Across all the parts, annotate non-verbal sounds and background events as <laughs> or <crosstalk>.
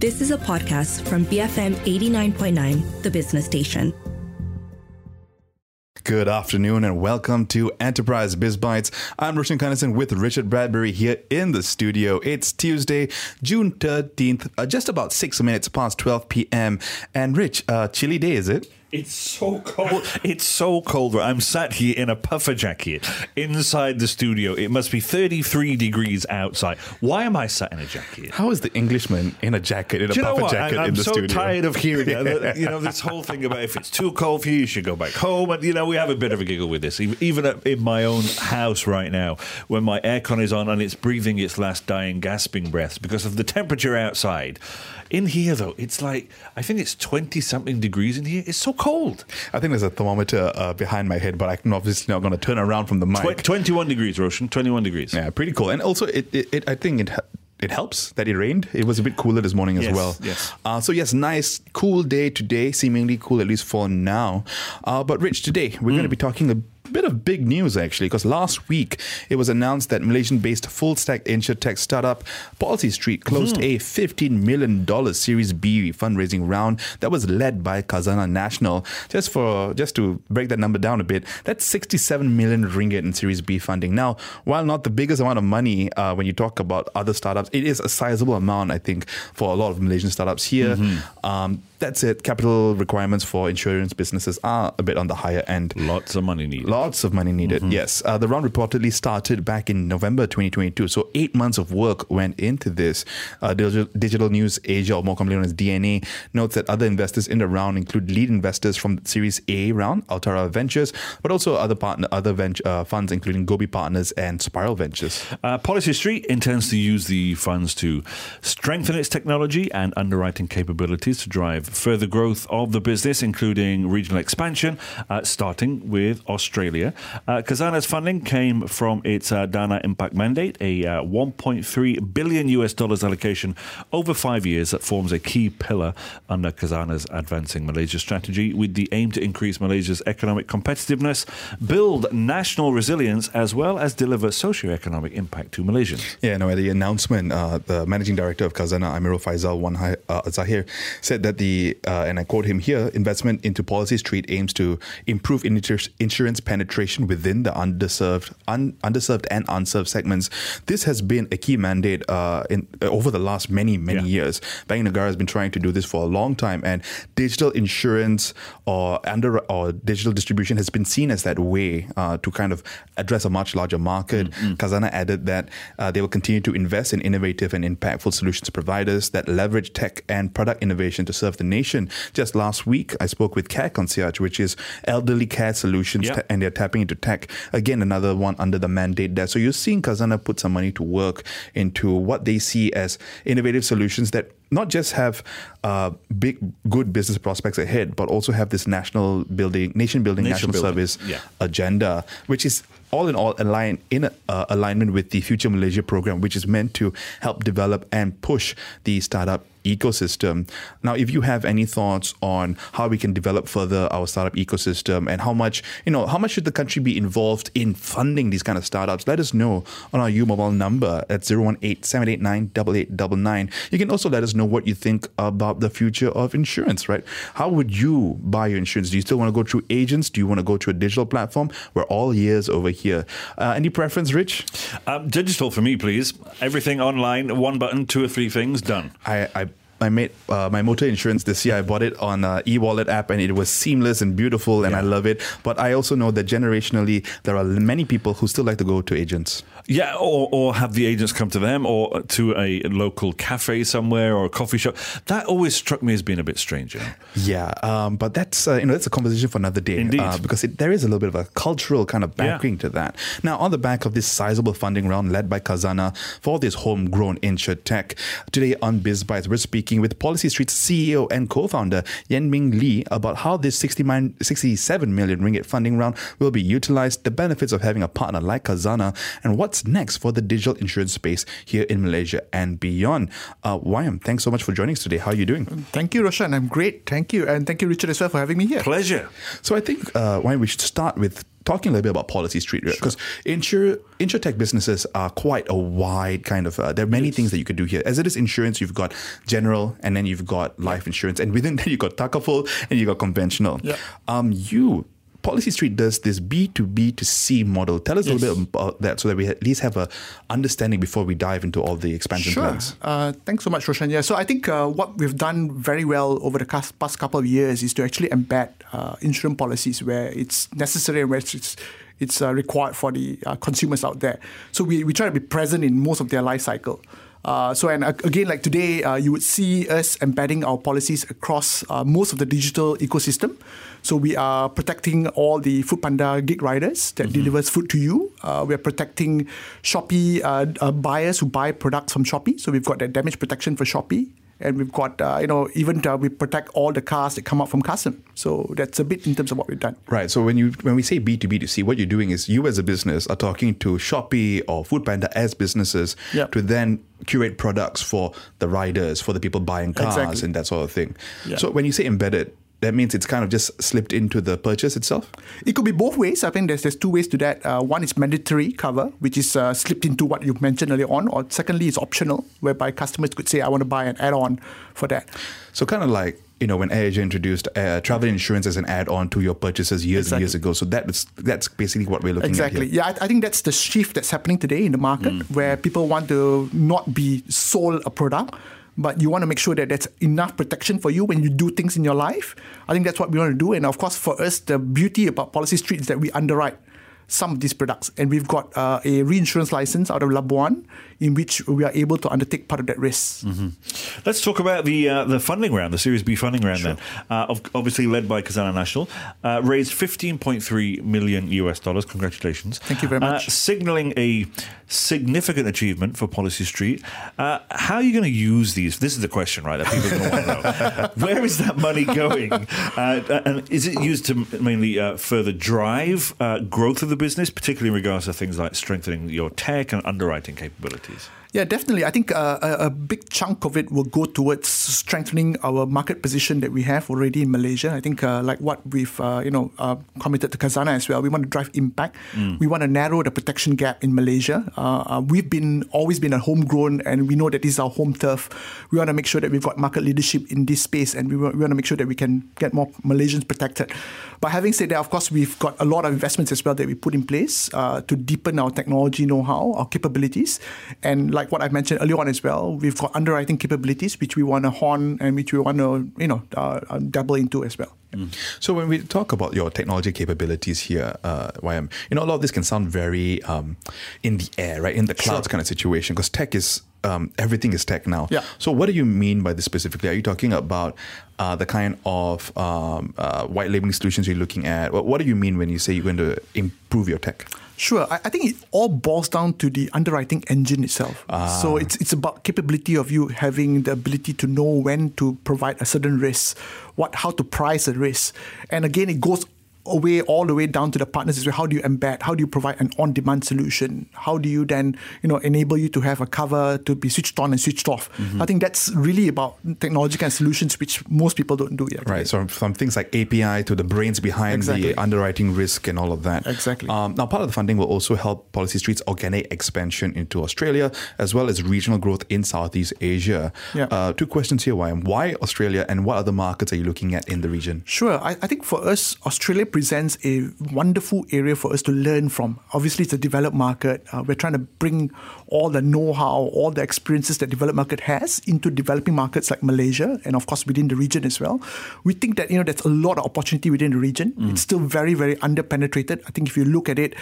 This is a podcast from BFM 89.9, the business station. Good afternoon and welcome to Enterprise Biz Bytes. I'm Roshan Kanesan with Richard Bradbury here in the studio. It's Tuesday, June 13th, uh, just about six minutes past 12 p.m. And Rich, uh, chilly day, is it? It's so cold. It's so cold. I'm sat here in a puffer jacket inside the studio. It must be 33 degrees outside. Why am I sat in a jacket? How is the Englishman in a jacket, in a Do you puffer jacket I, in am the so studio? I'm so tired of hearing it. <laughs> You know, this whole thing about if it's too cold for you, you should go back home. And, you know, we have a bit of a giggle with this. Even in my own house right now, when my aircon is on and it's breathing its last dying, gasping breaths because of the temperature outside. In here, though, it's like, I think it's 20 something degrees in here. It's so cold. I think there's a thermometer uh, behind my head, but I'm obviously not going to turn around from the mic. Tw- 21 degrees, Roshan. 21 degrees. Yeah, pretty cool. And also, it, it, it I think it. ha- It helps that it rained. It was a bit cooler this morning as Yes, well. yes. Uh, so yes, nice, cool day today. Seemingly cool, at least for now. Uh, but Rich, today we're going to be talking a bit of big news actually, because last week it was announced that Malaysian-based full-stack insurtech startup Policy Street closed a $15 million Series B fundraising round that was led by Khazanah National. Just for just to break that number down a bit, that's 67 million ringgit in Series B funding. Now, while not the biggest amount of money uh, when you talk about other startups, it is a sizable amount, I think, for a lot of Malaysian startups here. Um, that's it. Capital requirements for insurance businesses are a bit on the higher end. Lots of money needed. Lots of money needed, yes. Uh, the round reportedly started back in November 2022. So, eight months of work went into this. Uh, Digital, Digital News Asia, or more commonly known as DNA, notes that other investors in the round include lead investors from the Series A round, Altara Ventures, but also other partner, other venture, uh, funds, including Gobi Partners and Spiral Ventures. Uh, Policy Street intends to use the funds to strengthen its technology and underwriting capabilities to drive further growth of the business, including regional expansion, uh, starting with Australia. Uh, Khazanah's funding came from its uh, Dana Impact Mandate, a uh, 1.3 billion US dollars allocation over five years that forms a key pillar under Khazanah's advancing Malaysia strategy, with the aim to increase Malaysia's economic competitiveness, build national resilience, as well as deliver socio-economic impact to Malaysians. Yeah, no, at the announcement, uh, the managing director of Khazanah, Amirul Feisal Wan uh, Zahir, said that the, uh, and I quote him here, investment into Policy Street aims to improve insurance penetration within the underserved, un- underserved and unserved segments. This has been a key mandate uh, in uh, over the last many, many Yeah. years. Bank Negara has been trying to do this for a long time, and digital insurance or under or digital distribution has been seen as that way uh, to kind of address a much larger market. Khazanah added that uh, they will continue to invest in innovative and impactful solutions providers that leverage tech and product innovation to serve the nation. Just last week, I spoke with Care Concierge, which is elderly care solutions, Yeah. and they're tapping into tech. Again, another one under the mandate there. So you're seeing Khazanah put some money to work into what they see as innovative solutions that not just have uh, big, good business prospects ahead, but also have this national building, nation building, Nation national building, service yeah. agenda, which is all in all aligned in uh, alignment with the Future Malaysia program, which is meant to help develop and push the startup ecosystem. Now, if you have any thoughts on how we can develop further our startup ecosystem and how much, you know, how much should the country be involved in funding these kind of startups, let us know on our U mobile number at 018 789 8899. You can also let us know what you think about the future of insurance, right? How would you buy your insurance? Do you still want to go through agents? Do you want to go to a digital platform? We're all ears over here. Uh, any preference, Rich? Um, digital for me, please. Everything online, one button, two or three things, done. I, I I made uh, my motor insurance this year. I bought it on uh, e-wallet app, and it was seamless and beautiful, and I love it. But I also know that generationally, there are many people who still like to go to agents. Yeah, or, or have the agents come to them or to a local cafe somewhere or a coffee shop. That always struck me as being a bit strange. You know? Yeah, um, but that's uh, you know that's a conversation for another day. Indeed. uh, because it, there is a little bit of a cultural kind of Yeah. backing to that. Now, on the back of this sizable funding round led by Khazanah for this homegrown insure tech, today on BizBytes, we're speaking with Policy Street's CEO and co-founder Yen Ming Lee about how this 69, 67 million ringgit funding round will be utilized, the benefits of having a partner like Khazanah, and what's next for the digital insurance space here in Malaysia and beyond. Uh, YM, thanks so much for joining us today. How are you doing? Thank you, Roshan. I'm great. Thank you. And thank you, Richard, as well, for having me here. Pleasure. So I think uh, why we should start with talking a little bit about Policy Street, because sure. insure insurtech businesses are quite a wide kind of. Uh, there are many yes. things that you could do here. As it is insurance, you've got general, and then you've got life insurance, and within <laughs> that you've got takaful and you've got conventional. Yeah. Um, you Policy Street does this B2B to C model. Tell us yes. a little bit about that so that we at least have a understanding before we dive into all the expansion sure. plans. Uh, thanks so much, Roshan. Yeah, so I think uh, what we've done very well over the past couple of years is to actually embed uh, insurance policies where it's necessary and where it's it's uh, required for the uh, consumers out there. So we, we try to be present in most of their life cycle. Uh, so and uh, again, like today, uh, you would see us embedding our policies across uh, most of the digital ecosystem. So we are protecting all the Foodpanda gig riders that mm-hmm. delivers food to you. Uh, we are protecting Shopee uh, buyers who buy products from Shopee. So we've got that damage protection for Shopee and we've got uh, you know even uh, we protect all the cars that come out from custom. So that's a bit in terms of what we've done. Right. So when you when we say B two B to C, what you're doing is you as a business are talking to Shopee or Foodpanda as businesses yep. to then curate products for the riders, for the people buying cars, exactly. and that sort of thing. Yeah. So when you say embedded, that means it's kind of just slipped into the purchase itself? It could be both ways. I think there's, there's two ways to that. Uh, one is mandatory cover, which is uh, slipped into what you mentioned earlier on, or secondly, it's optional, whereby customers could say, I want to buy an add on for that. So, kind of like you know, when AirAsia introduced uh, travel insurance as an add-on to your purchases years exactly. and years ago. So that is that's basically what we're looking exactly. at. Exactly. Yeah, I, I, think that's the shift that's happening today in the market, mm. where people want to not be sold a product, but you want to make sure that there's enough protection for you when you do things in your life. I think that's what we want to do. And of course, for us, the beauty about Policy Street is that we underwrite some of these products. And we've got uh, a reinsurance license out of Labuan in which we are able to undertake part of that risk. Mm-hmm. Let's talk about the uh, the funding round, the Series B funding round. Sure. Then, uh, obviously led by Khazanah National, uh, raised 15.3 million US dollars. Congratulations! Thank you very uh, much. signaling a significant achievement for Policy Street. Uh, how are you going to use these? This is the question, right? That people are going to want to know. <laughs> Where is that money going? Uh, and is it used to mainly further drive growth of the business, particularly in regards to things like strengthening your tech and underwriting capabilities? Yeah, definitely. I think uh, a, a, big chunk of it will go towards strengthening our market position that we have already in Malaysia. I think, uh, like what we've uh, you know uh, committed to Khazanah as well, we want to drive impact. Mm. We want to narrow the protection gap in Malaysia. Uh, uh, we've been always been a homegrown, and we know that this is our home turf. We want to make sure that we've got market leadership in this space, and we want, we want to make sure that we can get more Malaysians protected. But having said that, of course, we've got a lot of investments as well that we put in place to deepen our technology know-how, our capabilities, and like what I mentioned earlier on as well, we've got underwriting capabilities which we want to hone and which we want to you know uh, uh, dabble into as well. Mm. So when we talk about your technology capabilities here, uh, YM, you know a lot of this can sound very um, in the air, right, in the clouds sure. kind of situation because tech is um, everything is tech now. Yeah. So what do you mean by this specifically? Are you talking about uh, the kind of um, uh, white labeling solutions you're looking at? What, what do you mean when you say you're going to improve your tech? Sure. I, I, think it all boils down to the underwriting engine itself. Ah. So it's it's about capability of you having the ability to know when to provide a certain risk, what how to price a risk. And again, it goes away all the way down to the partners is how do you embed how do you provide an on-demand solution? How do you then you know enable you to have a cover to be switched on and switched off? Mm-hmm. i think that's really about technology and solutions which most people don't do yet. Right so from things like api to the brains behind exactly. the underwriting risk and all of that. Exactly. Um, now part of the funding will also help policy street's organic expansion into australia as well as regional growth in southeast asia. Yeah. Uh, two questions here why why australia and what other markets are you looking at in the region? Sure. I, I think for us australia presents a wonderful area for us to learn from. Obviously, it's a developed market. Uh, we're trying to bring all the know-how, all the experiences that developed market has into developing markets like Malaysia, and of course within the region as well. We think that you know there's a lot of opportunity within the region. Mm. It's still very, very underpenetrated. I think if you look at it,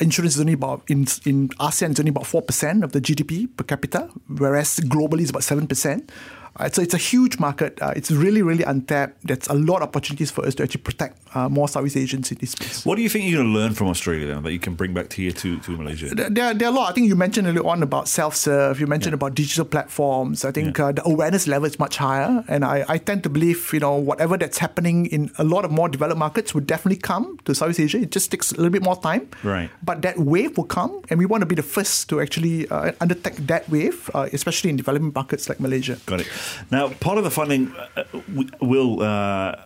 insurance is only about in in ASEAN is only about four percent of the GDP per capita, whereas globally it's about seven percent. Uh, so it's a huge market. Uh, it's really, really untapped. There's a lot of opportunities for us to actually protect uh, more Southeast Asians in this space. What do you think you're going to learn from Australia then, that you can bring back here to, to Malaysia? There, there are a lot. I think you mentioned earlier on about self-serve. You mentioned yeah. about digital platforms. I think yeah. uh, the awareness level is much higher. And I, I tend to believe, you know, whatever that's happening in a lot of more developed markets would definitely come to Southeast Asia. It just takes a little bit more time. Right. But that wave will come. And we want to be the first to actually uh, undertake that wave, uh, especially in developing markets like Malaysia. Got it. Now, part of the funding uh, will uh,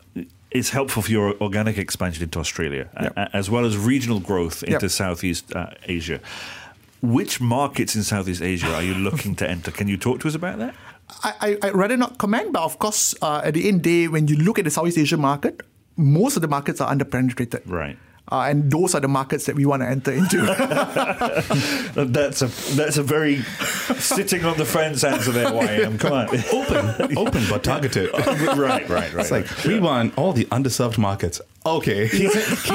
is helpful for your organic expansion into Australia, a- as well as regional growth into Yep. Southeast uh, Asia. Which markets in Southeast Asia are you looking to enter? Can you talk to us about that? I, I, I'd rather not comment, but of course, uh, at the end of the day, when you look at the Southeast Asian market, most of the markets are underpenetrated. Right. Uh, and those are the markets that we want to enter into. <laughs> That's a that's a very sitting on the fence answer there, YM. Come on. Open, open, but targeted. <laughs> right, right, right. It's like we want all the underserved markets. Okay.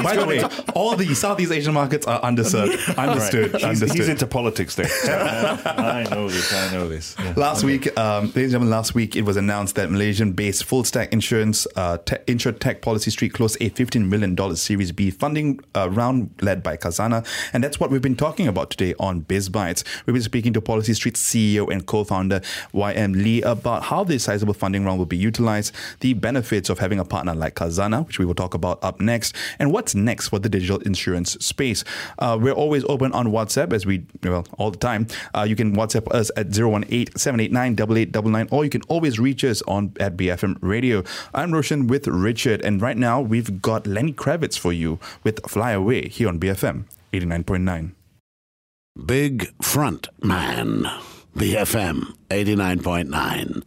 By the way, all the Southeast Asian markets are underserved. <laughs> Understood. He's, understood. he's into politics there. <laughs> I know this. I know this. Yeah. Last week, um, ladies and gentlemen, last week it was announced that Malaysian-based full stack insurance uh, te- InsurTech Policy Street closed a $15 million Series B funding uh, round led by Khazanah, and that's what we've been talking about today on Biz Bytes. We've been speaking to Policy Street's CEO and co-founder YM Lee about how this sizable funding round will be utilized, the benefits of having a partner like Khazanah, which we will talk about up next, and what's next for the digital insurance space. Uh, we're always open on WhatsApp as we well all the time. Uh, you can WhatsApp us at 018-789-8899 or you can always reach us on at BFM Radio. I'm Roshan with Richard and right now we've got Lenny Kravitz for you with Fly Away here on BFM 89.9. Big Front Man. BFM 89.9.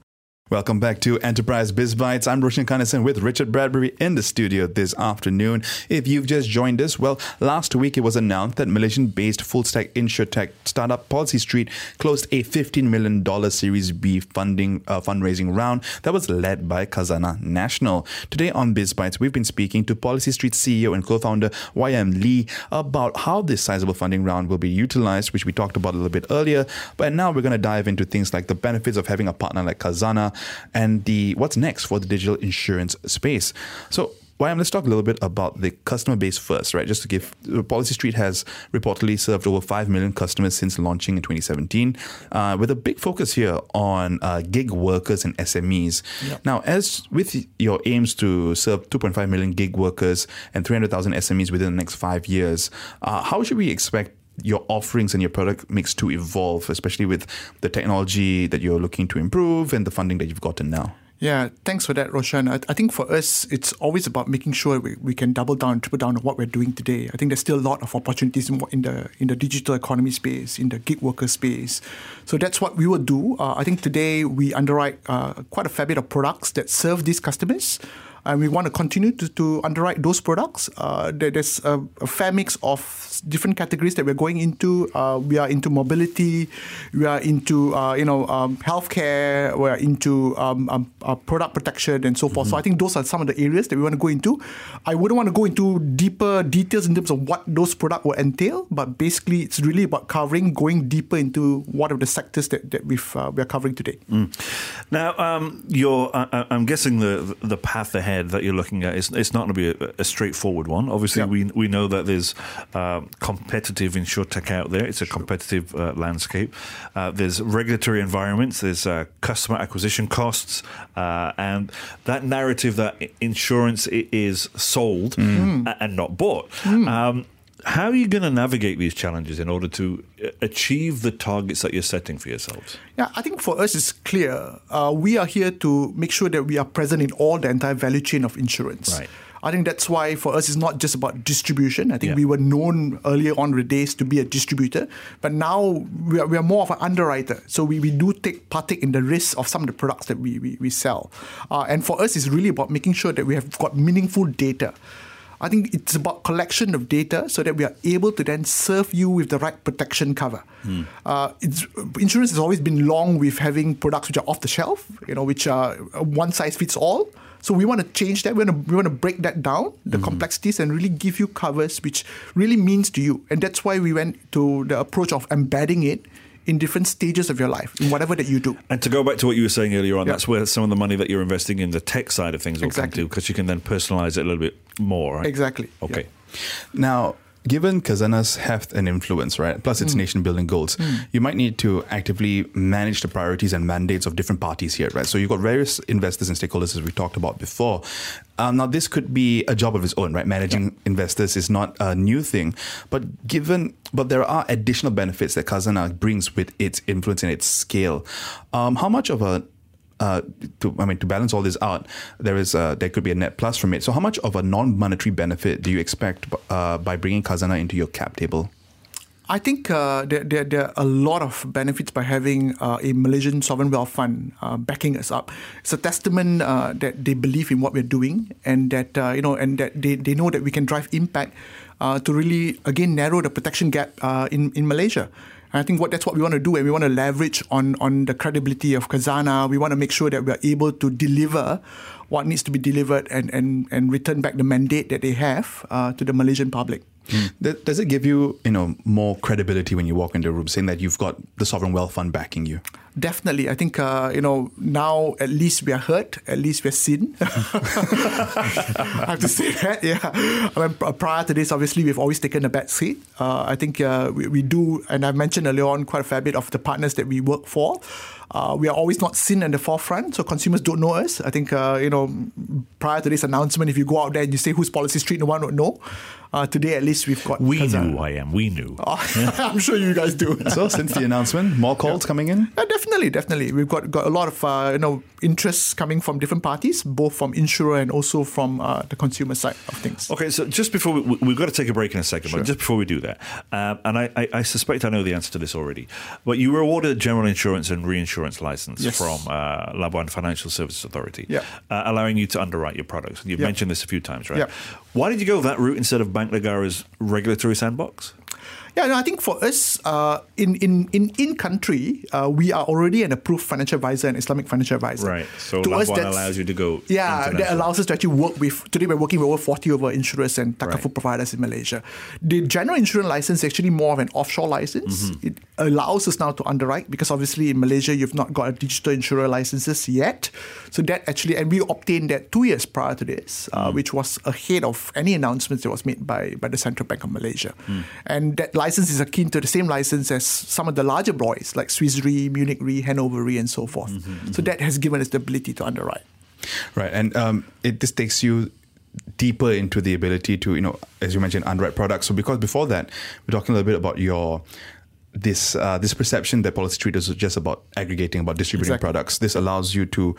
Welcome back to Enterprise Biz Bytes. I'm Roshan Kanesan with Richard Bradbury in the studio this afternoon. If you've just joined us, well, last week it was announced that Malaysian-based full-stack insurtech startup Policy Street closed a $15 million Series B funding uh, fundraising round that was led by Khazanah National. Today on Biz Bytes, we've been speaking to Policy Street CEO and co-founder YM Lee about how this sizable funding round will be utilized, which we talked about a little bit earlier. But now we're going to dive into things like the benefits of having a partner like Khazanah and the what's next for the digital insurance space. So, YM, let's talk a little bit about the customer base first, right? Just to give Policy Street has reportedly served over 5 million customers since launching in 2017, uh, with a big focus here on uh, gig workers and SMEs. Now, as with your aims to serve 2.5 million gig workers and 300,000 SMEs within the next five years, uh, how should we expect your offerings and your product mix to evolve, especially with the technology that you're looking to improve and the funding that you've gotten now? Yeah, thanks for that, Roshan. I, I think for us, it's always about making sure we, we can double down, triple down on what we're doing today. I think there's still a lot of opportunities in, in the in the digital economy space, in the gig worker space. So that's what we will do. Uh, I think today we underwrite uh, quite a fair bit of products that serve these customers. And we want to continue to, to underwrite those products. Uh, there- there's a, a fair mix of different categories that we're going into. Uh, we are into mobility, we are into uh, you know um, healthcare, we're into um, um, uh, product protection and so forth. So I think those are some of the areas that we want to go into. I wouldn't want to go into deeper details in terms of what those products will entail, but basically it's really about covering, going deeper into what are the sectors that, that we've, uh, we're covering today. Now, um, you're, I, I'm guessing the the path ahead that you're looking at is it's not going to be a, a straightforward one. Obviously, we we know that there's um, competitive insurtech out there. It's a competitive uh, landscape. Uh, there's regulatory environments. There's uh, customer acquisition costs, uh, and that narrative that insurance is sold a- and not bought. Um, how are you going to navigate these challenges in order to uh, achieve the targets that you're setting for yourselves? Yeah, I think for us it's clear. Uh, we are here to make sure that we are present in all the entire value chain of insurance. Right. I think that's why for us it's not just about distribution. I think Yeah. we were known earlier on in the days to be a distributor, but now we are, we are more of an underwriter. So we, we do take partake in the risk of some of the products that we, we, we sell. Uh, and for us it's really about making sure that we have got meaningful data. I think it's about collection of data so that we are able to then serve you with the right protection cover. Uh, it's, insurance has always been long with having products which are off the shelf, you know, which are uh, one size fits all. So we want to change that. We want to, we want to break that down, the complexities, and really give you covers which really means to you. And that's why we went to the approach of embedding it in different stages of your life, in whatever that you do. And to go back to what you were saying earlier on, Yeah. that's where some of the money that you're investing in the tech side of things will Exactly. come to because you can then personalize it a little bit more, right? Exactly. Okay. Now, given Khazanah's heft and influence, right, plus its nation building goals, you might need to actively manage the priorities and mandates of different parties here, right? So you've got various investors and stakeholders, as we talked about before. Um, now, this could be a job of its own, right? Managing investors is not a new thing, but given, but there are additional benefits that Khazanah brings with its influence and its scale. Um, how much of a uh, to I mean to balance all this out, there is uh, there could be a net plus from it. So how much of a non-monetary benefit do you expect uh, by bringing Khazanah into your cap table? I think uh, there, there, there, are a lot of benefits by having uh, a Malaysian sovereign wealth fund uh, backing us up. It's a testament uh, that they believe in what we're doing and that uh, you know and that they, they know that we can drive impact to really again narrow the protection gap in in Malaysia. And I think what that's what we want to do, and we want to leverage on on the credibility of Khazanah. We want to make sure that we are able to deliver what needs to be delivered and and and return back the mandate that they have uh, to the Malaysian public. Mm. Does it give you, you know, more credibility when you walk into a room, saying that you've got the sovereign wealth fund backing you? Definitely, I think uh, you know now at least we are heard, at least we're seen. <laughs> I have to say that, yeah. I mean, prior to this, obviously we've always taken a back seat. Uh, I think uh, we, we do, and I mentioned earlier on quite a fair bit of the partners that we work for. Uh, we are always not seen in the forefront, so consumers don't know us. I think uh, you know prior to this announcement, if you go out there and you say who's Policy Street, no one would know. Uh, today, at least, we've got. We Khazanah. knew I am. We knew. <laughs> I'm sure you guys do. so, since the announcement, more calls yeah. coming in. Uh, definitely, definitely. We've got, got a lot of uh, you know interests coming from different parties, both from insurer and also from uh, the consumer side of things. Okay, so just before we, we've got to take a break in a second, sure. but just before we do that, um, and I, I, I, suspect I know the answer to this already, but you were awarded a general insurance and reinsurance license yes. from uh, Labuan Financial Services Authority, yeah. uh, allowing you to underwrite your products. And you've mentioned this a few times, right? Why did you go that route instead of Bank Negara's regulatory sandbox? Yeah, no, I think for us, uh, in in in in country, uh, we are already an approved financial advisor and Islamic financial advisor. Right. So to us, that allows you to go. Yeah, that allows us to actually work with. Today, we're working with over forty over insurers and takaful right. providers in Malaysia. The general insurance license is actually more of an offshore license. Mm-hmm. It allows us now to underwrite because obviously in Malaysia you've not got a digital insurer licenses yet. So that actually, and we obtained that two years prior to this, uh, mm. which was ahead of any announcements that was made by by the Central Bank of Malaysia, mm. and that license is akin to the same license as some of the larger boys like Swiss Re, Munich Re, Hannover Re, and so forth. Mm-hmm, mm-hmm. So that has given us the ability to underwrite. Right, and um, it this takes you deeper into the ability to, you know, as you mentioned, underwrite products. So because before that, we're talking a little bit about your this uh, this perception that policy traders is just about aggregating, about distributing exactly. products. This allows you to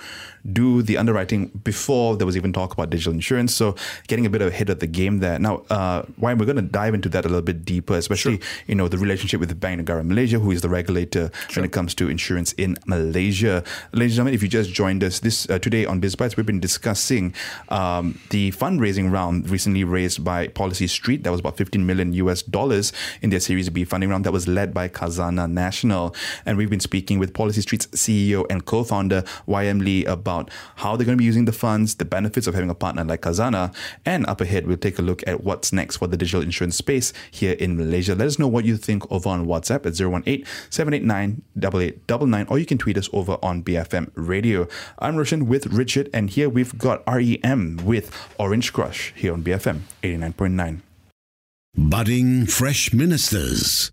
do the underwriting before there was even talk about digital insurance. So getting a bit of a ahead of the game there. Now, uh, we're going to dive into that a little bit deeper, especially sure. you know the relationship with the Bank Negara Malaysia, who is the regulator sure. when it comes to insurance in Malaysia. Ladies and gentlemen, if you just joined us this uh, today on BizBytes, we've been discussing um, the fundraising round recently raised by Policy Street. That was about 15 million US dollars in their Series B funding round. That was led by by Khazanah National. And we've been speaking with Policy Street's CEO and co founder, YM Lee, about how they're going to be using the funds, the benefits of having a partner like Khazanah. And up ahead, we'll take a look at what's next for the digital insurance space here in Malaysia. Let us know what you think over on WhatsApp at 018 789 8899, or you can tweet us over on BFM Radio. I'm Roshan with Richard, and here we've got REM with Orange Crush here on BFM 89.9. Budding Fresh Ministers.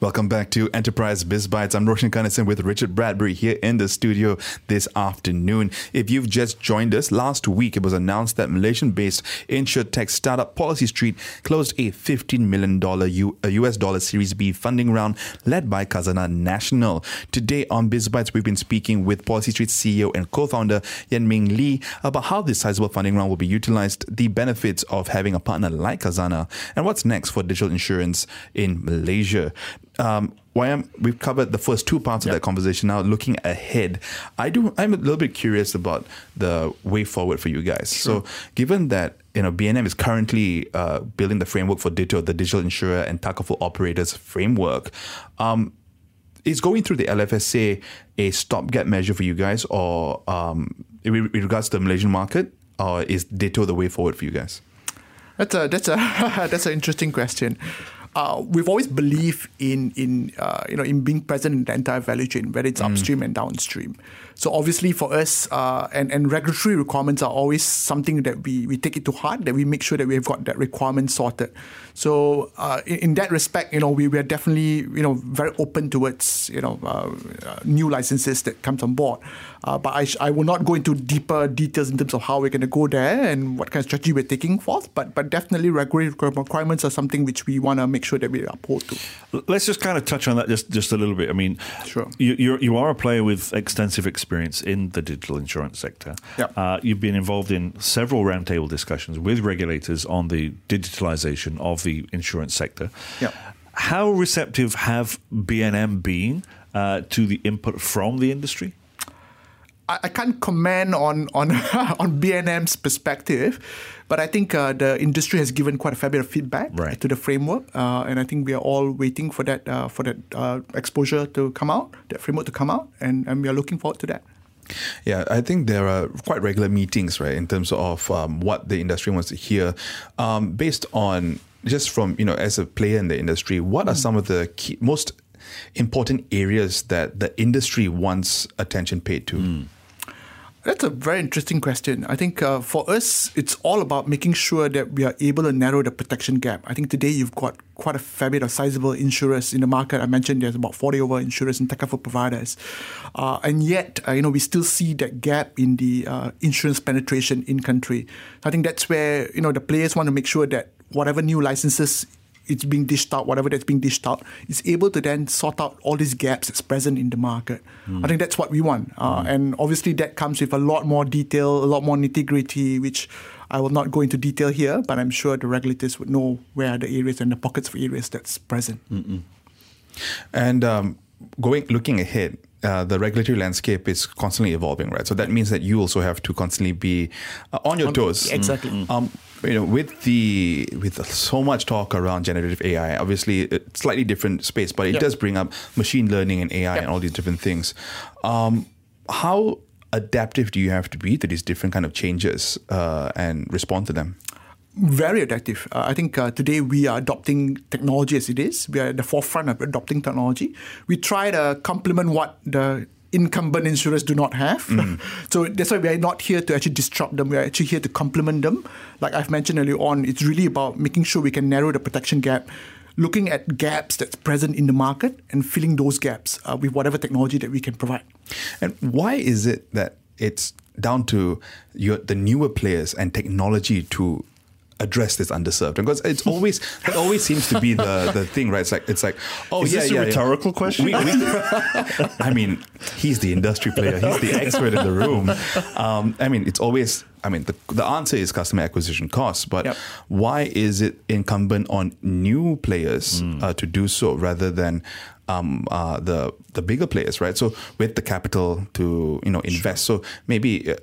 Welcome back to Enterprise Biz Bytes. I'm Roshan Kanesan with Richard Bradbury here in the studio this afternoon. If you've just joined us, last week it was announced that Malaysian-based insurtech startup Policy Street closed a $15 million US dollar Series B funding round led by Khazanah National. Today on Biz Bytes, we've been speaking with Policy Street CEO and co-founder Yen Ming Lee about how this sizable funding round will be utilized, the benefits of having a partner like Khazanah, and what's next for digital insurance in Malaysia um, YM, we've covered the first two parts yep. of that conversation. Now, looking ahead, I do. I'm a little bit curious about the way forward for you guys. Sure. So, given that you know BNM is currently uh, building the framework for DITO, the digital insurer and takaful operators framework, um, is going through the LFSA a stopgap measure for you guys, or um, in regards to the Malaysian market, or is DITO the way forward for you guys? That's a that's a <laughs> that's an interesting question uh, we've always believed in in uh, you know in being present in the entire value chain, whether it's mm. upstream and downstream. So obviously for us, uh, and and regulatory requirements are always something that we we take it to heart. That we make sure that we've got that requirement sorted. So uh, in, in, that respect, you know, we, we are definitely you know very open towards you know uh, new licenses that comes on board. Uh, but I, I will not go into deeper details in terms of how we're going to go there and what kind of strategy we're taking forth. But but definitely regulatory requirements are something which we want to make make sure that we uphold to. Let's just kind of touch on that just, just a little bit. I mean, Sure. you, you're, you are a player with extensive experience in the digital insurance sector. Yeah. Uh, you've been involved in several roundtable discussions with regulators on the digitalization of the insurance sector. Yeah. How receptive have BNM been uh, to the input from the industry? I, I can't comment on on <laughs> on BNM's perspective, but I think uh, the industry has given quite a fair bit of feedback Right. to the framework, uh, and I think we are all waiting for that uh, for that uh, exposure to come out, that framework to come out, and, and we are looking forward to that. Yeah, I think there are quite regular meetings, right, in terms of um, what the industry wants to hear, um, based on just from you know as a player in the industry, what are some of the key, most important areas that the industry wants attention paid to? That's a very interesting question. I think uh, for us, it's all about making sure that we are able to narrow the protection gap. I think today you've got quite a fair bit of sizable insurers in the market. I mentioned there's about 40 over insurers and tech providers. Uh, and yet, uh, you know, we still see that gap in the uh, insurance penetration in country. I think that's where, you know, the players want to make sure that whatever new licenses it's being dished out, whatever that's being dished out, is able to then sort out all these gaps that's present in the market. I think that's what we want. Uh, And obviously, that comes with a lot more detail, a lot more nitty gritty, which I will not go into detail here, but I'm sure the regulators would know where the areas and the pockets of areas that's present. And um, going looking ahead, uh, the regulatory landscape is constantly evolving, right? So that means that you also have to constantly be uh, on your On- toes. exactly. Um, you know, with the with so much talk around generative AI, obviously it's slightly different space, but it Yeah. does bring up machine learning and AI Yeah. and all these different things. Um, how adaptive do you have to be to these different kind of changes uh, and respond to them? very adaptive. Uh, I think uh, today we are adopting technology as it is. We are at the forefront of adopting technology. We try to complement what the incumbent insurers do not have. <laughs> so that's why we are not here to actually disrupt them. We are actually here to complement them. Like I've mentioned earlier on, it's really about making sure we can narrow the protection gap. Looking at gaps that's present in the market and filling those gaps uh, with whatever technology that we can provide. And why is it that it's down to your, the newer players and technology to address this underserved? Because it's always that always seems to be the, the thing, right? It's like it's like oh Is yeah, this a yeah, yeah. rhetorical question? We- we- <laughs> I mean, he's the industry player. He's the expert in the room. Um, I mean, it's always. I mean, the, the answer is customer acquisition costs, but Yep. why is it incumbent on new players Hmm. uh, to do so rather than um, uh, the the bigger players, right? So with the capital to you know invest, so maybe.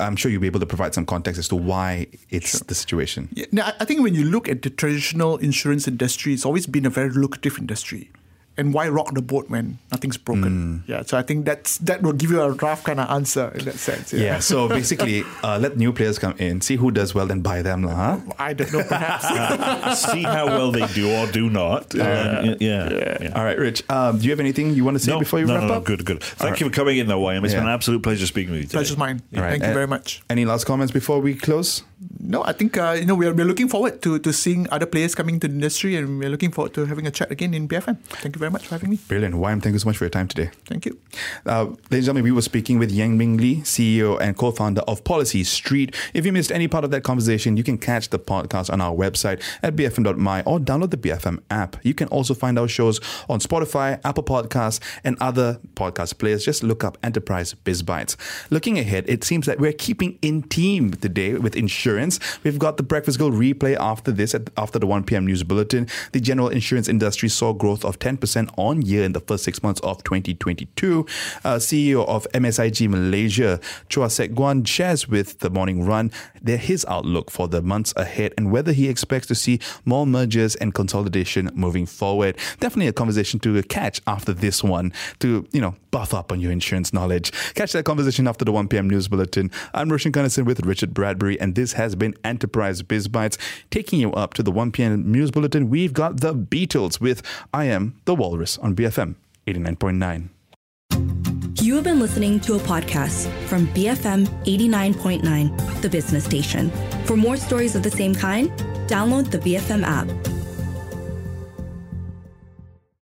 I'm sure you'll be able to provide some context as to why it's the situation. Yeah, now, I think when you look at the traditional insurance industry, it's always been a very lucrative industry. And why rock the boat when nothing's broken? Yeah, so I think that's that will give you a rough kind of answer in that sense. Yeah. So basically, <laughs> uh, let new players come in, see who does well, then buy them, lah, huh? I don't know, perhaps. <laughs> See how well they do or do not. Uh, yeah. yeah. All right, Rich. Um, do you have anything you want to say No, before you no, wrap no, no, up? good, good. Thank right. you for coming in, though, Wayne. It's Yeah. been an absolute pleasure speaking with you today. Pleasure's mine. All right. Thank you Uh, very much. Any last comments before we close? No, I think uh, you know we're, we're looking forward to, to seeing other players coming to the industry, and we're looking forward to having a chat again in BFM. Thank you very much for having me. Brilliant. YM, thank you so much for your time today. Thank you. Uh, ladies and gentlemen, we were speaking with Yen Ming Lee, CEO and co-founder of Policy Street. If you missed any part of that conversation, you can catch the podcast on our website at bfm.my or download the BFM app. You can also find our shows on Spotify, Apple Podcasts, and other podcast players. Just look up Enterprise Biz Bytes. Looking ahead, it seems that we're keeping in team today with insurance. We've got the Breakfast Grille replay after this, at, after the 1 p.m. news bulletin. The general insurance industry saw growth of 10% on year in the first six months of 2022. Uh, CEO of MSIG Malaysia, Chua Seck Guan, shares with the Morning Run their, his outlook for the months ahead and whether he expects to see more mergers and consolidation moving forward. Definitely a conversation to catch after this one to, you know, buff up on your insurance knowledge. Catch that conversation after the 1 p.m. news bulletin. I'm Roshan Kanesan with Richard Bradbury, and this has Enterprise Biz Bytes. Taking you up to the 1 p.m. news bulletin, we've got the Beatles with I Am the Walrus on BFM 89.9. You have been listening to a podcast from BFM 89.9, the business station. For more stories of the same kind, download the BFM app.